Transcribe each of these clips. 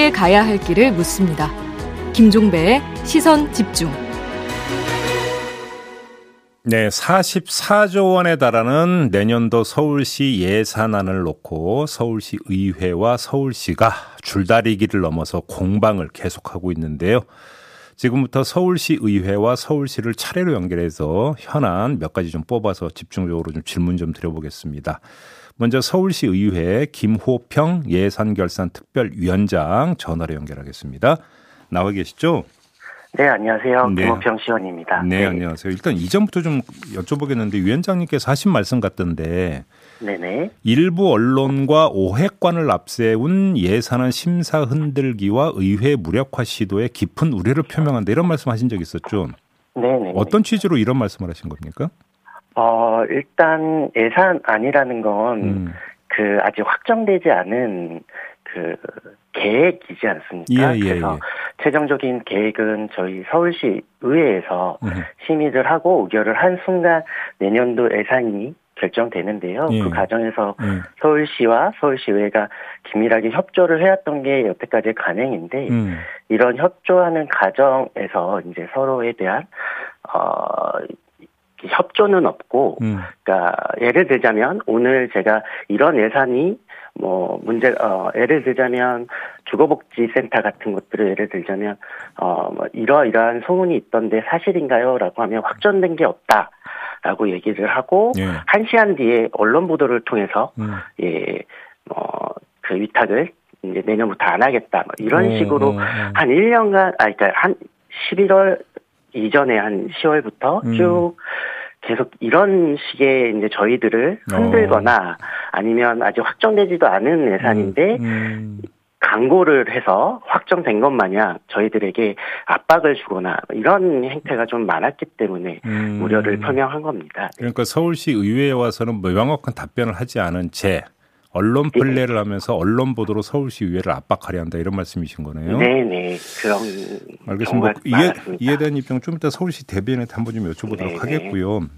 함께 가야 할 길을 묻습니다. 김종배의 시선 집중. 네, 44조 원에 달하는 내년도 서울시 예산안을 놓고 서울시 의회와 서울시가 줄다리기를 넘어서 공방을 계속하고 있는데요. 지금부터 서울시 의회와 서울시를 차례로 연결해서 현안 몇 가지 좀 뽑아서 집중적으로 좀 질문 좀 드려보겠습니다. 먼저 서울시 의회 김호평 예산결산 특별위원장 전화로 연결하겠습니다. 나와 계시죠? 네, 안녕하세요. 네. 김호평 시원입니다. 네, 네, 안녕하세요. 일단 이전부터 좀 여쭤보겠는데 위원장님께서 하신 말씀 같던데 네네. 일부 언론과 오해관을 앞세운 예산안 심사 흔들기와 의회 무력화 시도에 깊은 우려를 표명한다 이런 말씀하신 적 있었죠? 네네. 어떤 취지로 이런 말씀을 하신 겁니까? 어 일단 예산안이라는 건그 음. 그 아직 확정되지 않은 그 계획이지 않습니까? 예, 예, 그래서 예. 최종적인 계획은 저희 서울시 의회에서 음. 심의를 하고 의결을 한 순간 내년도 예산이 결정되는데요. 예. 그 과정에서 예. 서울시와 서울시의회가 긴밀하게 협조를 해왔던 게 여태까지 관행인데 음. 이런 협조하는 과정에서 이제 서로에 대한 어 협조는 없고, 음. 그러니까 예를 들자면 오늘 제가 이런 예산이 뭐 문제 어 예를 들자면 주거복지센터 같은 것들을 예를 들자면 어뭐 이러이러한 소문이 있던데 사실인가요?라고 하면 확정된 게 없다 라고 얘기를 하고 예. 한 시간 뒤에 언론 보도를 통해서 음. 예뭐그 위탁을 이제 내년부터 안 하겠다 뭐 이런 오, 식으로 오, 오. 한 1년간 아 그러니까 한 11월 이전에 한 10월부터 음. 쭉 계속 이런 식의 이제 저희들을 흔들거나 어. 아니면 아직 확정되지도 않은 예산인데 음, 음. 광고를 해서 확정된 것 마냥 저희들에게 압박을 주거나 이런 행태가 좀 많았기 때문에 음. 우려를 표명한 겁니다. 그러니까 서울시 의회에 와서는 명확한 답변을 하지 않은 채 언론 네. 플레이를 하면서 언론 보도로 서울시 의회를 압박하려 한다 이런 말씀이신 거네요. 네네 그런 알겠습니다. 이에 이에 대한 입장 좀 이따 서울시 대변인한테 한번 좀 여쭤보도록 네네. 하겠고요.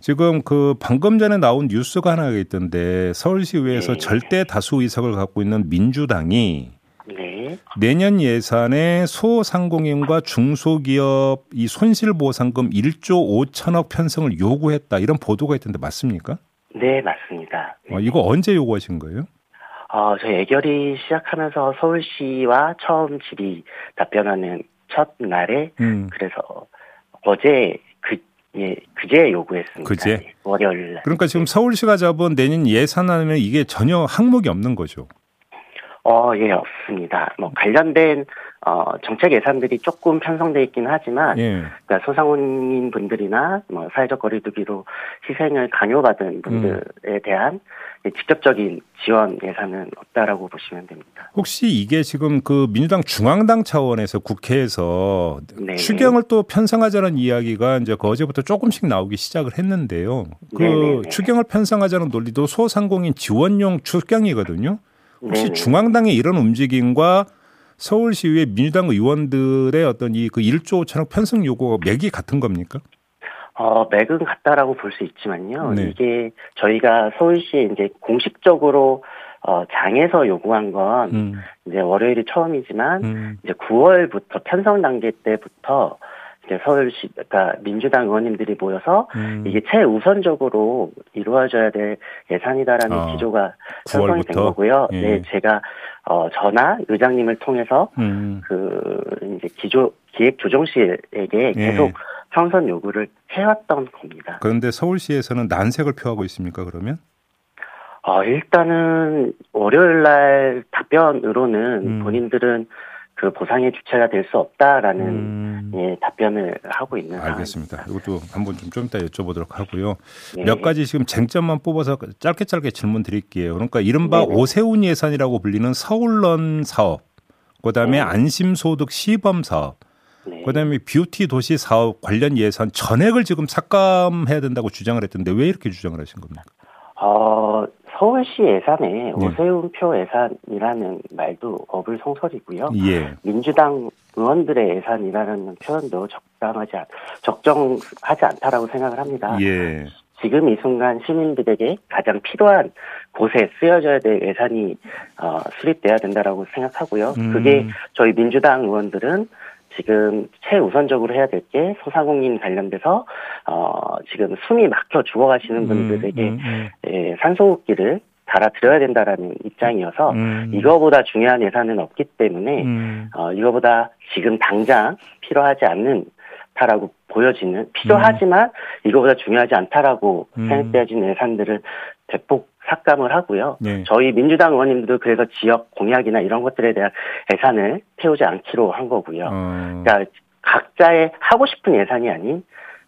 지금 그 방금 전에 나온 뉴스가 하나 가 있던데 서울시 의회에서 네. 절대 다수 의석을 갖고 있는 민주당이 네. 내년 예산에 소상공인과 중소기업 이 손실보상금 1조 5천억 편성을 요구했다 이런 보도가 있던데 맞습니까? 네, 맞습니다. 네. 어, 이거 언제 요구하신 거예요? 어, 저희 애결이 시작하면서 서울시와 처음 질의 답변하는 첫 날에 음. 그래서 어제 그 예, 그제 요구했습니다. 그제 예, 월요일 날. 그러니까 지금 서울시가 잡은 내년 예산안에는 이게 전혀 항목이 없는 거죠. 어, 예, 없습니다. 뭐 관련된 어, 정책 예산들이 조금 편성돼 있기는 하지만, 예. 그러니까 소상공인 분들이나 뭐 사회적 거리두기로 희생을 강요받은 분들에 음. 대한 직접적인 지원 예산은 없다라고 보시면 됩니다. 혹시 이게 지금 그 민주당 중앙당 차원에서 국회에서 네 추경을 또 편성하자는 이야기가 이제 그 어제부터 조금씩 나오기 시작을 했는데요. 그 네네네. 추경을 편성하자는 논리도 소상공인 지원용 추경이거든요. 혹시 네네. 중앙당의 이런 움직임과 서울시의회 민주당 의원들의 어떤 이 그 1조 5천억 편성 요구가 맥이 같은 겁니까? 어, 맥은 같다라고 볼 수 있지만요. 네. 이게 저희가 서울시에 이제 공식적으로 어, 장에서 요구한 건 음. 이제 월요일이 처음이지만 음. 이제 9월부터 편성 단계 때부터 이제 서울시 그러니까 민주당 의원님들이 모여서 음. 이게 최우선적으로 이루어져야 될 예산이다라는 어, 기조가 설정이 된 거고요. 예. 네, 제가 어 전화 의장님을 통해서 음. 그 이제 기조 기획 조정실에게 예. 계속 예. 평선 요구를 해왔던 겁니다. 그런데 서울시에서는 난색을 표하고 있습니까? 그러면? 어, 일단은 월요일 날 답변으로는 음. 본인들은 그 보상의 주체가 될 수 없다라는 음. 예, 답변을 하고 있는 알겠습니다. 상황입니다. 이것도 한번 좀, 좀 이따 여쭤보도록 하고요. 네. 몇 가지 지금 쟁점만 뽑아서 짧게 짧게 질문 드릴게요. 그러니까 이른바 네. 오세훈 예산이라고 불리는 서울런 사업, 그다음에 네. 안심소득 시범 사업, 네. 그다음에 뷰티 도시 사업 관련 예산 전액을 지금 삭감해야 된다고 주장을 했던데 왜 이렇게 주장을 하신 겁니까? 어, 서울시 예산에 네. 오세훈표 예산이라는 말도 어불성설이고요. 예. 민주당 의원들의 예산이라는 표현도 적당하지 않, 적정하지 않다라고 생각을 합니다. 예. 지금 이 순간 시민들에게 가장 필요한 곳에 쓰여져야 될 예산이 어, 수립돼야 된다라고 생각하고요. 음. 그게 저희 민주당 의원들은 지금 최우선적으로 해야 될 게 소상공인 관련돼서 어 지금 숨이 막혀 죽어가시는 음, 분들에게 음, 음, 예, 산소호흡기를 달아드려야 된다라는 입장이어서 음. 이거보다 중요한 예산은 없기 때문에 음. 어 이거보다 지금 당장 필요하지 않는 다라고 보여지는 필요하지만 음. 이거보다 중요하지 않다라고 생각되어진 예산들을 대폭 삭감을 하고요. 네. 저희 민주당 의원님들도 그래서 지역 공약이나 이런 것들에 대한 예산을 태우지 않기로 한 거고요. 어. 그러니까 각자의 하고 싶은 예산이 아닌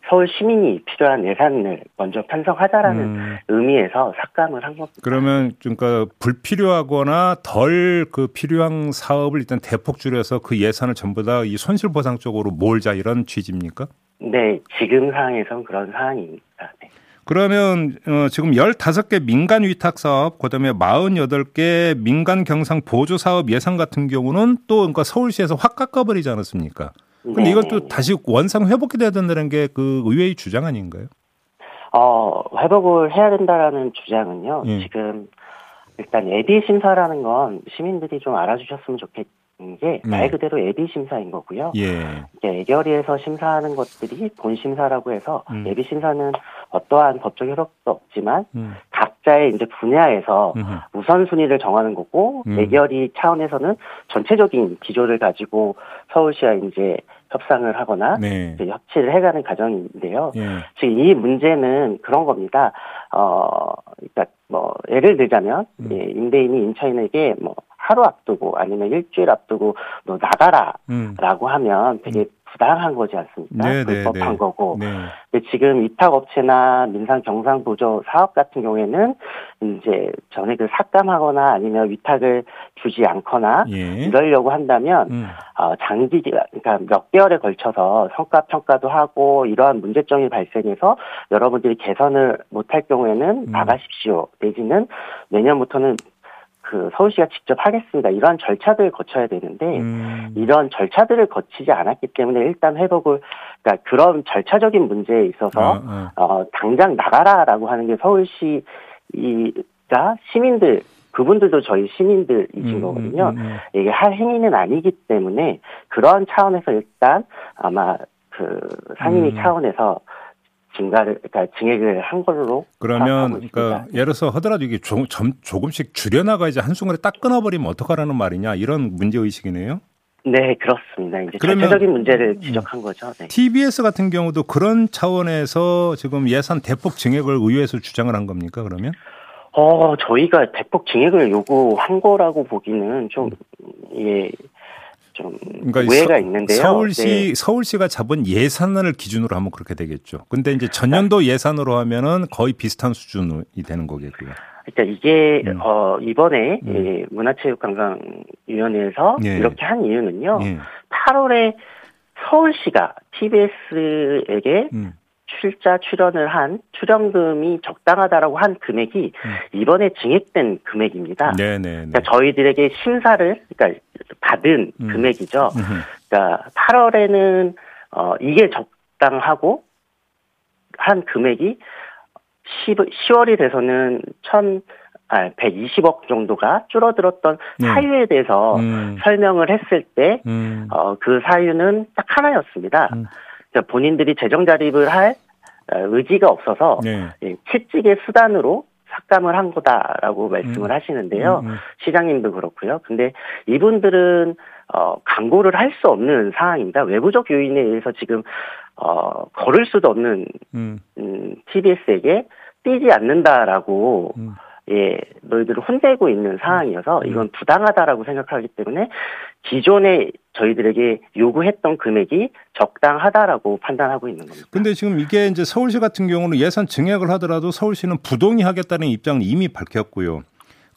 서울 시민이 필요한 예산을 먼저 편성하자라는 음. 의미에서 삭감을 한 겁니다. 그러면 그러니까 불필요하거나 덜 그 필요한 사업을 일단 대폭 줄여서 그 예산을 전부 다 이 손실 보상 쪽으로 몰자 이런 취지입니까? 네, 지금 상황에선 그런 상황입니다. 네. 그러면 어, 지금 15개 민간 위탁 사업, 그다음에 48개 민간 경상 보조 사업 예산 같은 경우는 또 그러니까 서울시에서 확 깎아 버리지 않았습니까? 근데 네. 이걸 또 다시 원상 회복이 돼야 된다는 게 그 의회의 주장 아닌가요? 어, 회복을 해야 된다라는 주장은요. 예. 지금 일단 예비 심사라는 건 시민들이 좀 알아주셨으면 좋겠 게말 네. 그대로 예비 심사인 거고요. 예. 예결위에서 심사하는 것들이 본 심사라고 해서 음. 예비 심사는 어떠한 법적 효력도 없지만 음. 각자의 이제 분야에서 음. 우선순위를 정하는 거고 음. 예결위 차원에서는 전체적인 기조를 가지고 서울시와 이제 협상을 하거나 네. 협치를 해가는 과정인데요. 예. 지금 이 문제는 그런 겁니다. 어, 그러니까 뭐 예를 들자면 음. 예, 임대인이 인천에게 뭐 하루 앞두고 아니면 일주일 앞두고 너 나가라라고 음. 하면 되게 음. 부당한 거지 않습니까? 네, 네 불법한 네, 거고. 네. 근데 지금 위탁 업체나 민상 경상 보조 사업 같은 경우에는 이제 전액을 삭감하거나 아니면 위탁을 주지 않거나 예. 이러려고 한다면 음. 어, 장기 그러니까 몇 개월에 걸쳐서 성과 평가도 하고 이러한 문제점이 발생해서 여러분들이 개선을 못할 경우에는 음. 나가십시오 내지는 내년부터는 그 서울시가 직접 하겠습니다. 이러한 절차들을 거쳐야 되는데 음. 이런 절차들을 거치지 않았기 때문에 일단 회복을 그러니까 그런 절차적인 문제에 있어서 어, 어. 어 당장 나가라라고 하는 게 서울시가 시민들 그분들도 저희 시민들이신 음, 거거든요. 음, 음, 이게 할 행위는 아니기 때문에 그런 차원에서 일단 아마 그 상임위 음. 차원에서 증가를 그러니까 증액을 한 걸로 그러면 그러니까 예를 들어서 하더라도 이게 조, 점, 조금씩 줄여나가야지 한순간에 딱 끊어버리면 어떡하라는 말이냐 이런 문제 의식이네요. 네 그렇습니다. 이제 전체적인 문제를 음. 지적한 거죠. 네. TBS 같은 경우도 그런 차원에서 지금 예산 대폭 증액을 의회에서 주장을 한 겁니까 그러면? 어 저희가 대폭 증액을 요구한 거라고 보기는 좀 예. 좀 그러니까 오해가 서, 있는데요. 서울시 네. 서울시가 잡은 예산을 기준으로 하면 그렇게 되겠죠. 근데 이제 전년도 예산으로 하면은 거의 비슷한 수준이 되는 거겠고요. 그러니까 이게 음. 어 이번에 음. 예, 문화체육관광위원회에서 예. 이렇게 한 이유는요. 예. 8월에 서울시가 TBS에게 음. 출자 출연을 한 출연금이 적당하다라고 한 금액이 음. 이번에 증액된 금액입니다. 네네. 네, 네. 그러니까 저희들에게 심사를 그러니까 받은 음. 금액이죠. 음. 그러니까 8월에는 어 이게 적당하고 한 금액이 10, 10월이 돼서는 1 아, 120억 정도가 줄어들었던 네. 사유에 대해서 음. 설명을 했을 때, 음. 어, 그 사유는 딱 하나였습니다. 음. 본인들이 재정 자립을 할 어, 의지가 없어서 네. 채찍의 수단으로 삭감을 한 거다라고 말씀을 음. 하시는데요. 음, 음. 시장님도 그렇고요. 근데 이분들은 어 광고를 할 수 없는 상황입니다. 외부적 요인에 의해서 지금 어 걸을 수도 없는 음. 음 TBS에게 뛰지 않는다라고 음. 예, 너희들을 혼내고 있는 상황이어서 음. 이건 부당하다라고 생각하기 때문에 기존에 저희들에게 요구했던 금액이 적당하다라고 판단하고 있는 겁니다. 근데 지금 이게 이제 서울시 같은 경우는 예산 증액을 하더라도 서울시는 부동의 하겠다는 입장을 이미 밝혔고요.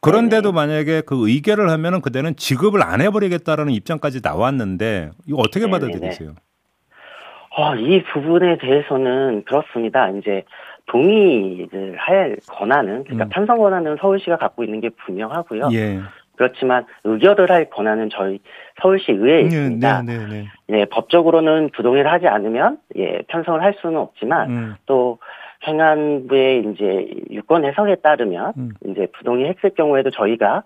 그런데도 네네. 만약에 그 의결을 하면은 그때는 지급을 안 해버리겠다라는 입장까지 나왔는데 이거 어떻게 네네네. 받아들이세요? 어, 이 부분에 대해서는 그렇습니다. 이제 동의를 할 권한은 그러니까 음. 편성 권한은 서울시가 갖고 있는 게 분명하고요. 예. 그렇지만 의결을 할 권한은 저희 서울시 의회에 네, 있습니다. 네, 네, 네. 예, 법적으로는 부동의를 하지 않으면 예, 편성을 할 수는 없지만 음. 또 행안부의 이제 유권 해석에 따르면 음. 이제 부동의 했을 경우에도 저희가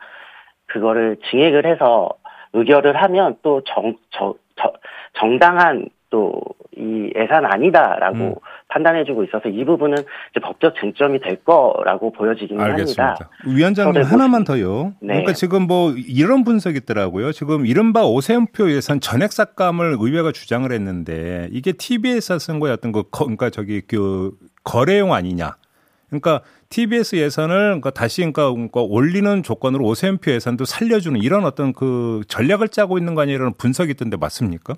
그거를 증액을 해서 의결을 하면 또 정, 저, 저, 정당한 또 이 예산 아니다라고 음. 판단해주고 있어서 이 부분은 이제 법적 쟁점이 될 거라고 보여지기는 알겠습니다. 합니다. 위원장님 하나만 더요. 네. 그러니까 지금 뭐 이런 분석이 있더라고요. 지금 이른바 오세훈표 예산 전액 삭감을 의회가 주장을 했는데 이게 TBS에서 쓴 거에 어떤 그 그러니까 저기 그 거래용 아니냐. 그러니까 TBS 예산을 그러니까 다시 그러니까, 그러니까 올리는 조건으로 오세훈표 예산도 살려주는 이런 어떤 그 전략을 짜고 있는 거 아니라는 분석이 있던데 맞습니까?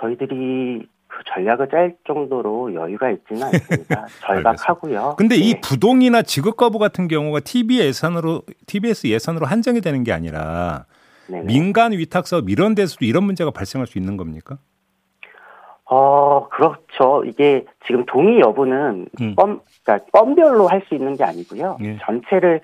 저희들이 그 전략을 짤 정도로 여유가 있지는 않습니다. 절박하고요. 근데 네. 이 부동이나 지급 거부 같은 경우가 TV 예산으로 TBS 예산으로 한정이 되는 게 아니라 네네. 민간 위탁 사업 이런 데서도 이런 문제가 발생할 수 있는 겁니까? 어, 그렇죠. 이게 지금 동의 여부는 음. 건, 그러니까 건별로 할 수 있는 게 아니고요. 예. 전체를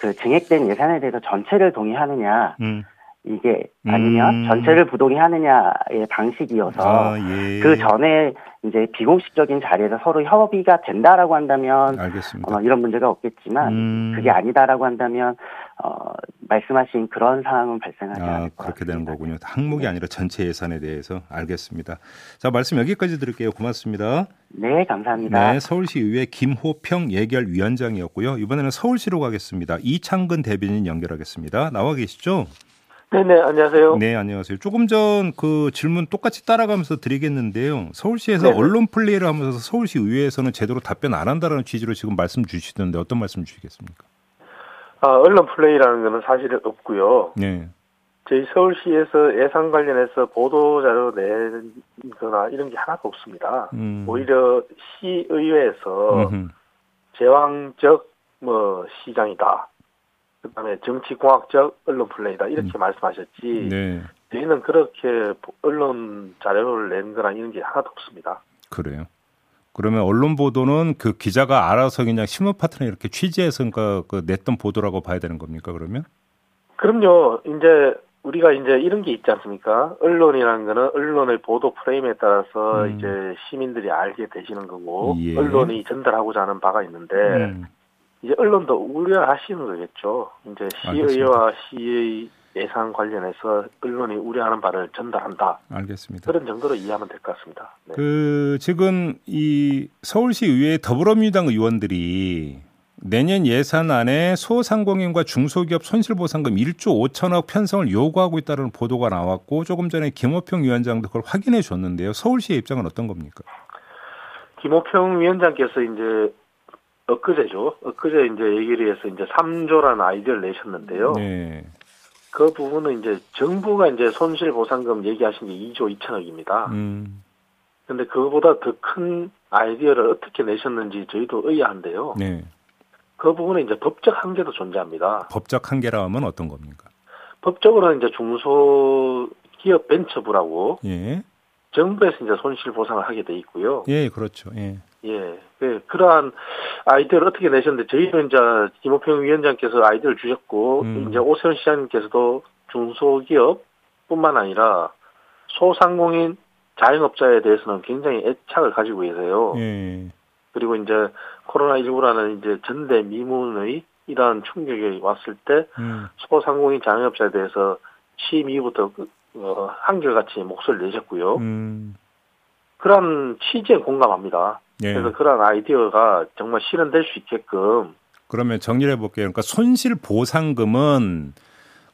그 증액된 예산에 대해서 전체를 동의하느냐, 음. 이게 아니면 음. 전체를 부동의 하느냐의 방식이어서 아, 예. 그 전에 이제 비공식적인 자리에서 서로 협의가 된다라고 한다면 알겠습니다. 어, 이런 문제가 없겠지만 음. 그게 아니다라고 한다면 어, 말씀하신 그런 상황은 발생하지 아, 않을 것 그렇게 같습니다. 되는 거군요. 항목이 네. 아니라 전체 예산에 대해서 알겠습니다. 자 말씀 여기까지 드릴게요. 고맙습니다. 네, 감사합니다. 네, 서울시 의회 김호평 예결위원장이었고요. 이번에는 서울시로 가겠습니다. 이창근 대변인 연결하겠습니다. 나와 계시죠? 네네, 안녕하세요. 네, 안녕하세요. 조금 전 그 질문 똑같이 따라가면서 드리겠는데요. 서울시에서 네 언론 플레이를 하면서 서울시 의회에서는 제대로 답변 안 한다는 취지로 지금 말씀 주시던데 어떤 말씀 주시겠습니까? 아, 언론 플레이라는 거는 사실 없고요. 네. 저희 서울시에서 예산 관련해서 보도자료 내거나 이런 게 하나도 없습니다. 음. 오히려 시의회에서 음흠. 제왕적 뭐 시장이다. 그다음에 정치공학적 언론 플레이다 이렇게 음. 말씀하셨지. 네. 저희는 그렇게 언론 자료를 낸 거나 이런 게 하나도 없습니다. 그래요. 그러면 언론 보도는 그 기자가 알아서 그냥 신문 파트너 이렇게 취재해서 그러니까 그 냈던 보도라고 봐야 되는 겁니까 그러면? 그럼요. 이제 우리가 이제 이런 게 있지 않습니까? 언론이라는 거는 언론의 보도 프레임에 따라서 음. 이제 시민들이 알게 되시는 거고 예. 언론이 전달하고자 하는 바가 있는데 음. 이제 언론도 우려하시는 거겠죠. 이제 시의회와 시의 예산 관련해서 언론이 우려하는 바를 전달한다. 알겠습니다. 그런 정도로 이해하면 될 것 같습니다. 네. 그 지금 이 서울시 의회 더불어민주당 의원들이 내년 예산안에 소상공인과 중소기업 손실보상금 1조 5천억 편성을 요구하고 있다는 보도가 나왔고 조금 전에 김호평 위원장도 그걸 확인해 줬는데요. 서울시의 입장은 어떤 겁니까? 김호평 위원장께서 이제 엊그제죠. 엊그제 이제 얘기를 해서 이제 3조라는 아이디어를 내셨는데요. 네. 그 부분은 이제 정부가 이제 손실보상금 얘기하신 게 2조 2천억입니다. 음. 근데 그거보다 더 큰 아이디어를 어떻게 내셨는지 저희도 의아한데요. 네. 그 부분에 이제 법적 한계도 존재합니다. 법적 한계라 하면 어떤 겁니까? 법적으로는 이제 중소기업 벤처부라고 예. 정부에서 이제 손실 보상을 하게 돼 있고요. 예, 그렇죠. 예. 예. 네, 그러한 아이디어를 어떻게 내셨는데 저희는 이제 김호평 위원장께서 아이디어를 주셨고 음. 이제 오세훈 시장님께서도 중소기업뿐만 아니라 소상공인 자영업자에 대해서는 굉장히 애착을 가지고 계세요. 예. 그리고 이제 코로나19라는 이제 전대 미문의 이러한 충격이 왔을 때 음. 소상공인 자영업자에 대해서 취임 이후부터 그, 어, 한결같이 목소리를 내셨고요. 음. 그런 취지에 공감합니다. 예. 그래서 그런 아이디어가 정말 실현될 수 있게끔. 그러면 정리를 해볼게요. 그러니까 손실 보상금은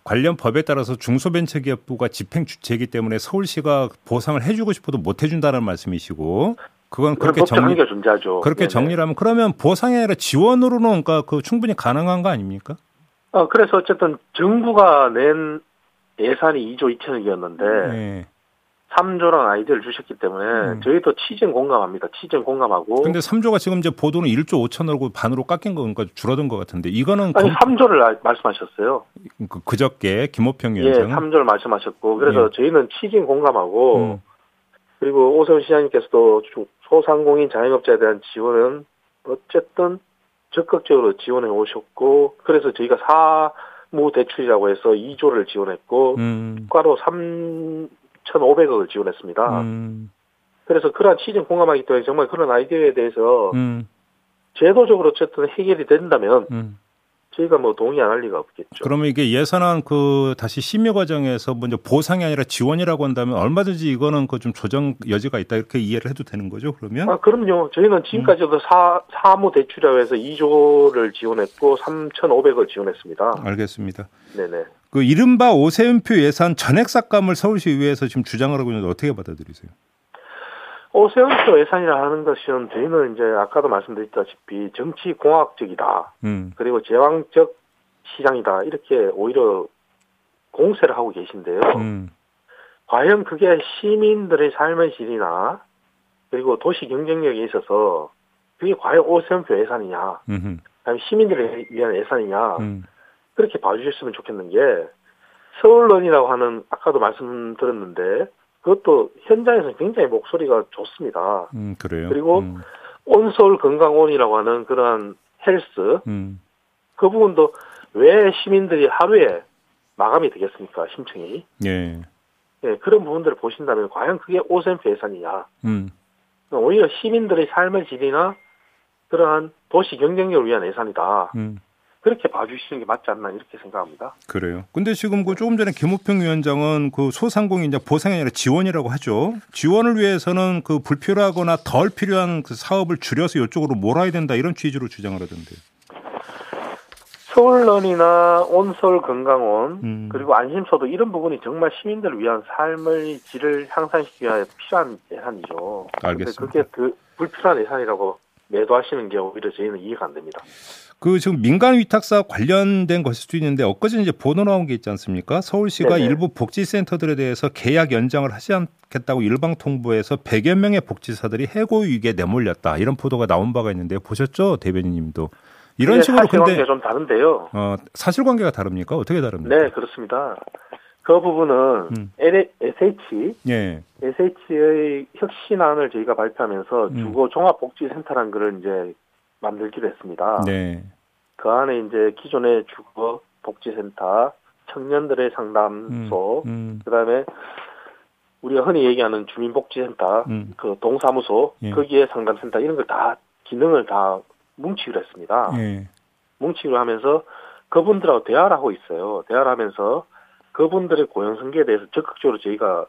관련 법에 따라서 중소벤처기업부가 집행 주체이기 때문에 서울시가 보상을 해주고 싶어도 못 해준다는 말씀이시고 그건 그렇게 정리 존재하죠. 그렇게 네네. 정리를 하면 그러면 보상이 아니라 지원으로는 그러니까 그 충분히 가능한 거 아닙니까? 어 그래서 어쨌든 정부가 낸 예산이 2조 2천억이었는데 네. 3조랑 아이디어를 주셨기 때문에 음. 저희도 취지는 공감합니다. 취지는 공감하고. 근데 3조가 지금 이제 보도는 1조 5천억으로 반으로 깎인 거 그러니까 줄어든 것 같은데 이거는 아니 검... 3조를 말씀하셨어요. 그 그저께 김호평 위원장. 예, 3조를 말씀하셨고 그래서 예. 저희는 취지는 공감하고 음. 그리고 오세훈 시장님께서도 소상공인 자영업자에 대한 지원은 어쨌든 적극적으로 지원해 오셨고 그래서 저희가 사무 대출이라고 해서 2조를 지원했고 음. 과로 3 1,500억을 지원했습니다. 음. 그래서 그러한 취지는 공감하기 때문에 정말 그런 아이디어에 대해서 음. 제도적으로 어쨌든 해결이 된다면 음. 저희가 뭐 동의 안 할 리가 없겠죠. 그러면 이게 예산안 그 다시 심의 과정에서 먼저 뭐 보상이 아니라 지원이라고 한다면 얼마든지 이거는 그 좀 조정 여지가 있다 이렇게 이해를 해도 되는 거죠. 그러면? 아 그럼요. 저희는 지금까지도 음. 사 사무 대출이라고 해서 2조를 지원했고 3,500을 지원했습니다. 알겠습니다. 네네. 그 이른바 오세훈표 예산 전액 삭감을 서울시의회에서 지금 주장을 하고 있는데 어떻게 받아들이세요? 오세훈표 예산이라 하는 것은 저희는 이제 아까도 말씀드렸다시피 정치 공학적이다. 음. 그리고 제왕적 시장이다. 이렇게 오히려 공세를 하고 계신데요. 음. 과연 그게 시민들의 삶의 질이나 그리고 도시 경쟁력에 있어서 그게 과연 오세훈표 예산이냐, 아니면 시민들을 위한 예산이냐, 음. 그렇게 봐주셨으면 좋겠는 게 서울론이라고 하는 아까도 말씀드렸는데 그것도 현장에서 굉장히 목소리가 좋습니다. 음, 그래요. 그리고 음. 온서울 건강원이라고 하는 그러한 헬스 음. 그 부분도 왜 시민들이 하루에 마감이 되겠습니까 심층이? 예. 예, 그런 부분들을 보신다면 과연 그게 오센프 예산이냐? 음. 오히려 시민들의 삶의 질이나 그러한 도시 경쟁력을 위한 예산이다. 음. 그렇게 봐주시는 게 맞지 않나 이렇게 생각합니다. 그래요. 근데 지금 그 조금 전에 김우평 위원장은 그 소상공인 이제 보상이 아니라 지원이라고 하죠. 지원을 위해서는 그 불필요하거나 덜 필요한 그 사업을 줄여서 이쪽으로 몰아야 된다 이런 취지로 주장을 하던데요. 서울런이나 온서울 건강원 음. 그리고 안심소도 이런 부분이 정말 시민들을 위한 삶의 질을 향상시키기 위해 필요한 예산이죠. 알겠습니다. 그게 그 불필요한 예산이라고 매도하시는 게 오히려 저희는 이해가 안 됩니다. 그 지금 민간 위탁사 관련된 것일 수도 있는데 엊그제 이제 보도 나온 게 있지 않습니까? 서울시가 네네. 일부 복지센터들에 대해서 계약 연장을 하지 않겠다고 일방 통보해서 100여 명의 복지사들이 해고 위기에 내몰렸다 이런 보도가 나온 바가 있는데 보셨죠, 대변인님도? 이런 식으로 근데 좀 다른데요. 어, 사실관계가 다릅니까? 어떻게 다릅니까? 네, 그렇습니다. 그 부분은 음. SH, 예. SH의 혁신안을 저희가 발표하면서 음. 주거 종합복지센터라는 것을 이제 만들기로 했습니다. 네. 그 안에 이제 기존의 주거 복지센터, 청년들의 상담소, 음, 음. 그다음에 우리가 흔히 얘기하는 주민복지센터, 음. 그 동사무소, 예. 거기에 상담센터 이런 걸 다 기능을 다 뭉치기로 했습니다. 예. 뭉치기로 하면서 그분들하고 대화를 하고 있어요. 대화를 하면서 그분들의 고용 승계에 대해서 적극적으로 저희가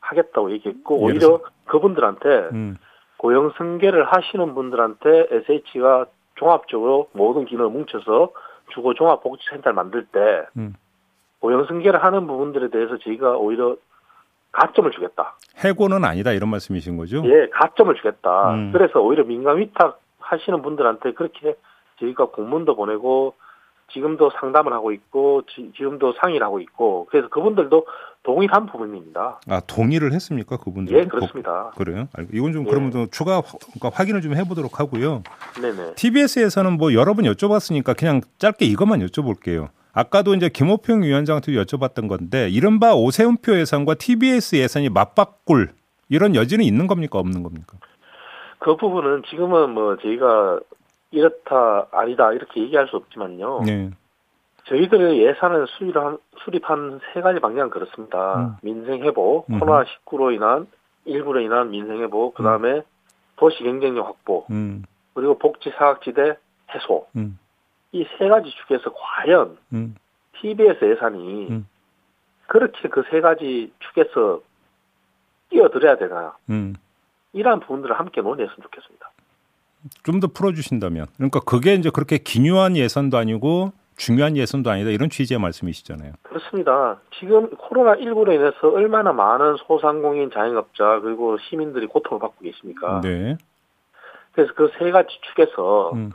하겠다고 얘기했고 오히려 그분들한테 음. 고용 승계를 하시는 분들한테 SH가 종합적으로 모든 기능을 뭉쳐서 주거 종합복지센터를 만들 때 음. 고용 승계를 하는 부분들에 대해서 저희가 오히려 가점을 주겠다. 해고는 아니다 이런 말씀이신 거죠? 예, 가점을 주겠다. 음. 그래서 오히려 민간 위탁 하시는 분들한테 그렇게 저희가 공문도 보내고 지금도 상담을 하고 있고 지, 금도 상의를 하고 있고 그래서 그분들도 동일한 부분입니다. 아 동의를 했습니까 그분들? 예 그렇습니다. 복, 그래요? 이건 좀 예. 그러면 좀 추가 그러니까 확인을 좀 해보도록 하고요. 네네. TBS에서는 뭐 여러 번 여쭤봤으니까 그냥 짧게 이것만 여쭤볼게요. 아까도 이제 김호평 위원장한테 여쭤봤던 건데 이른바 오세훈표 예산과 TBS 예산이 맞바꿀 이런 여지는 있는 겁니까 없는 겁니까? 그 부분은 지금은 뭐 저희가 이렇다 아니다 이렇게 얘기할 수 없지만요. 네. 저희들의 예산을 수립한, 수립한 세 가지 방향 그렇습니다. 음. 민생 회복, 음. 코로나 19로 인한 일부로 인한 민생 회복, 그 다음에 음. 도시 경쟁력 확보, 음. 그리고 복지 사각지대 해소. 음. 이세 가지 축에서 과연 TBS 예산이 그렇게 그 세 가지 축에서 뛰어들어야 되나? 이러한 부분들을 함께 논의했으면 좋겠습니다. 좀 더 풀어주신다면 그러니까 그게 이제 그렇게 기묘한 예산도 아니고 중요한 예산도 아니다 이런 취지의 말씀이시잖아요. 그렇습니다. 지금 코로나 19로 인해서 얼마나 많은 소상공인 자영업자 그리고 시민들이 고통을 받고 계십니까? 네. 그래서 그 세 가지 축에서 음.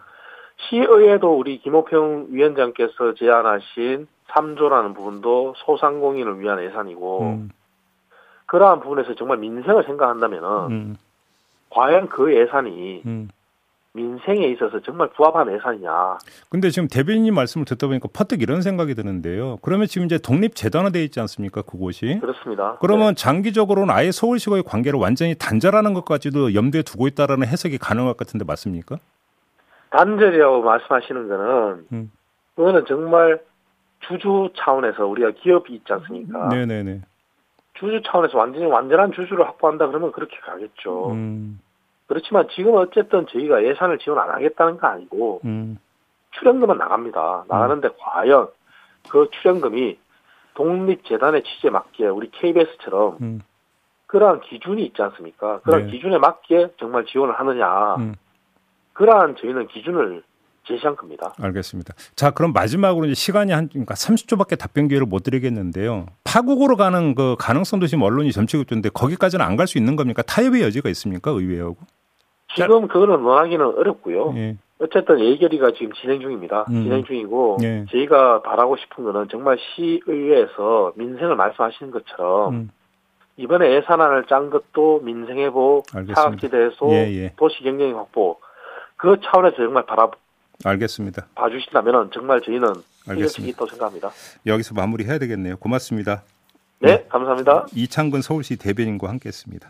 시의회도 우리 김호평 위원장께서 제안하신 3조라는 부분도 소상공인을 위한 예산이고 음. 그러한 부분에서 정말 민생을 생각한다면은 음. 과연 그 예산이 음. 민생에 있어서 정말 부합한 예산이냐. 근데 지금 대변인님 말씀을 듣다 보니까 퍼뜩 이런 생각이 드는데요. 그러면 지금 이제 독립 재단화돼 있지 않습니까? 그곳이. 그렇습니다. 그러면 네. 장기적으로는 아예 서울시와의 관계를 완전히 단절하는 것까지도 염두에 두고 있다라는 해석이 가능할 것 같은데 맞습니까? 단절이라고 말씀하시는 거는 음. 그거는 정말 주주 차원에서 우리가 기업이 있지 않습니까? 네네네. 주주 차원에서 완전히 완전한 주주를 확보한다 그러면 그렇게 가겠죠. 음. 그렇지만 지금 어쨌든 저희가 예산을 지원 안 하겠다는 거 아니고 음. 출연금은 나갑니다. 나가는데 음. 과연 그 출연금이 독립재단의 취지에 맞게 우리 KBS처럼 음. 그러한 기준이 있지 않습니까? 그런 네. 기준에 맞게 정말 지원을 하느냐. 음. 그러한 저희는 기준을 제시한 겁니다. 알겠습니다. 자, 그럼 마지막으로 이제 시간이 한 그러니까 30초밖에 답변 기회를 못 드리겠는데요. 파국으로 가는 그 가능성도 지금 언론이 점치고 있던데 거기까지는 안 갈 수 있는 겁니까? 타협의 여지가 있습니까? 의회하고? 지금 그거는 논하기는 어렵고요. 예. 어쨌든 예결위가 지금 진행 중입니다. 음. 진행 중이고 예. 저희가 바라고 싶은 거는 정말 시의회에서 민생을 말씀하시는 것처럼 음. 이번에 예산안을 짠 것도 민생회복, 사각지대에서 예, 예. 도시경쟁 확보 그 차원에서 정말 바라 알겠습니다. 봐주신다면 정말 저희는 알겠습니다. 있다고 생각합니다. 여기서 마무리해야 되겠네요. 고맙습니다. 네, 네. 감사합니다. 이창근 서울시 대변인과 함께했습니다.